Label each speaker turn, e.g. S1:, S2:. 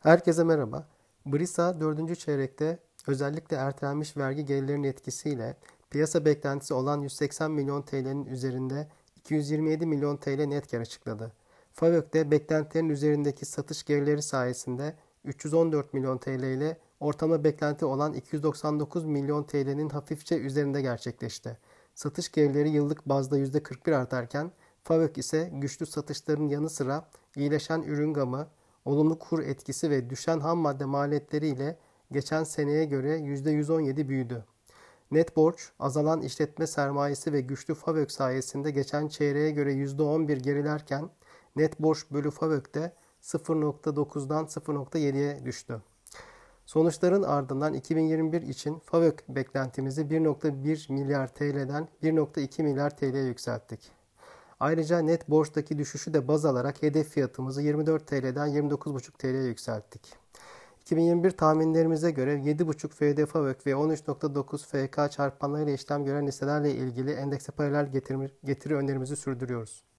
S1: Herkese merhaba. Brisa 4. çeyrekte özellikle ertelenmiş vergi gelirlerinin etkisiyle piyasa beklentisi olan 180 milyon TL'nin üzerinde 227 milyon TL net kar açıkladı. FAVÖK de beklentilerin üzerindeki satış gelirleri sayesinde 314 milyon TL ile ortalama beklenti olan 299 milyon TL'nin hafifçe üzerinde gerçekleşti. Satış gelirleri yıllık bazda %41 artarken FAVÖK ise güçlü satışların yanı sıra iyileşen ürün gamı, olumlu kur etkisi ve düşen ham madde maliyetleriyle geçen seneye göre %117 büyüdü. Net borç, azalan işletme sermayesi ve güçlü FAVÖK sayesinde geçen çeyreğe göre %11 gerilerken net borç bölü FAVÖK'te 0.9'dan 0.7'ye düştü. Sonuçların ardından 2021 için FAVÖK beklentimizi 1.1 milyar TL'den 1.2 milyar TL'ye yükselttik. Ayrıca net borçtaki düşüşü de baz alarak hedef fiyatımızı 24 TL'den 29,5 TL'ye yükselttik. 2021 tahminlerimize göre 7,5 FD FAVÖK ve 13.9 FK çarpanlarıyla işlem gören hisselerle ilgili endekse paralel getiri, getiri önerimizi sürdürüyoruz.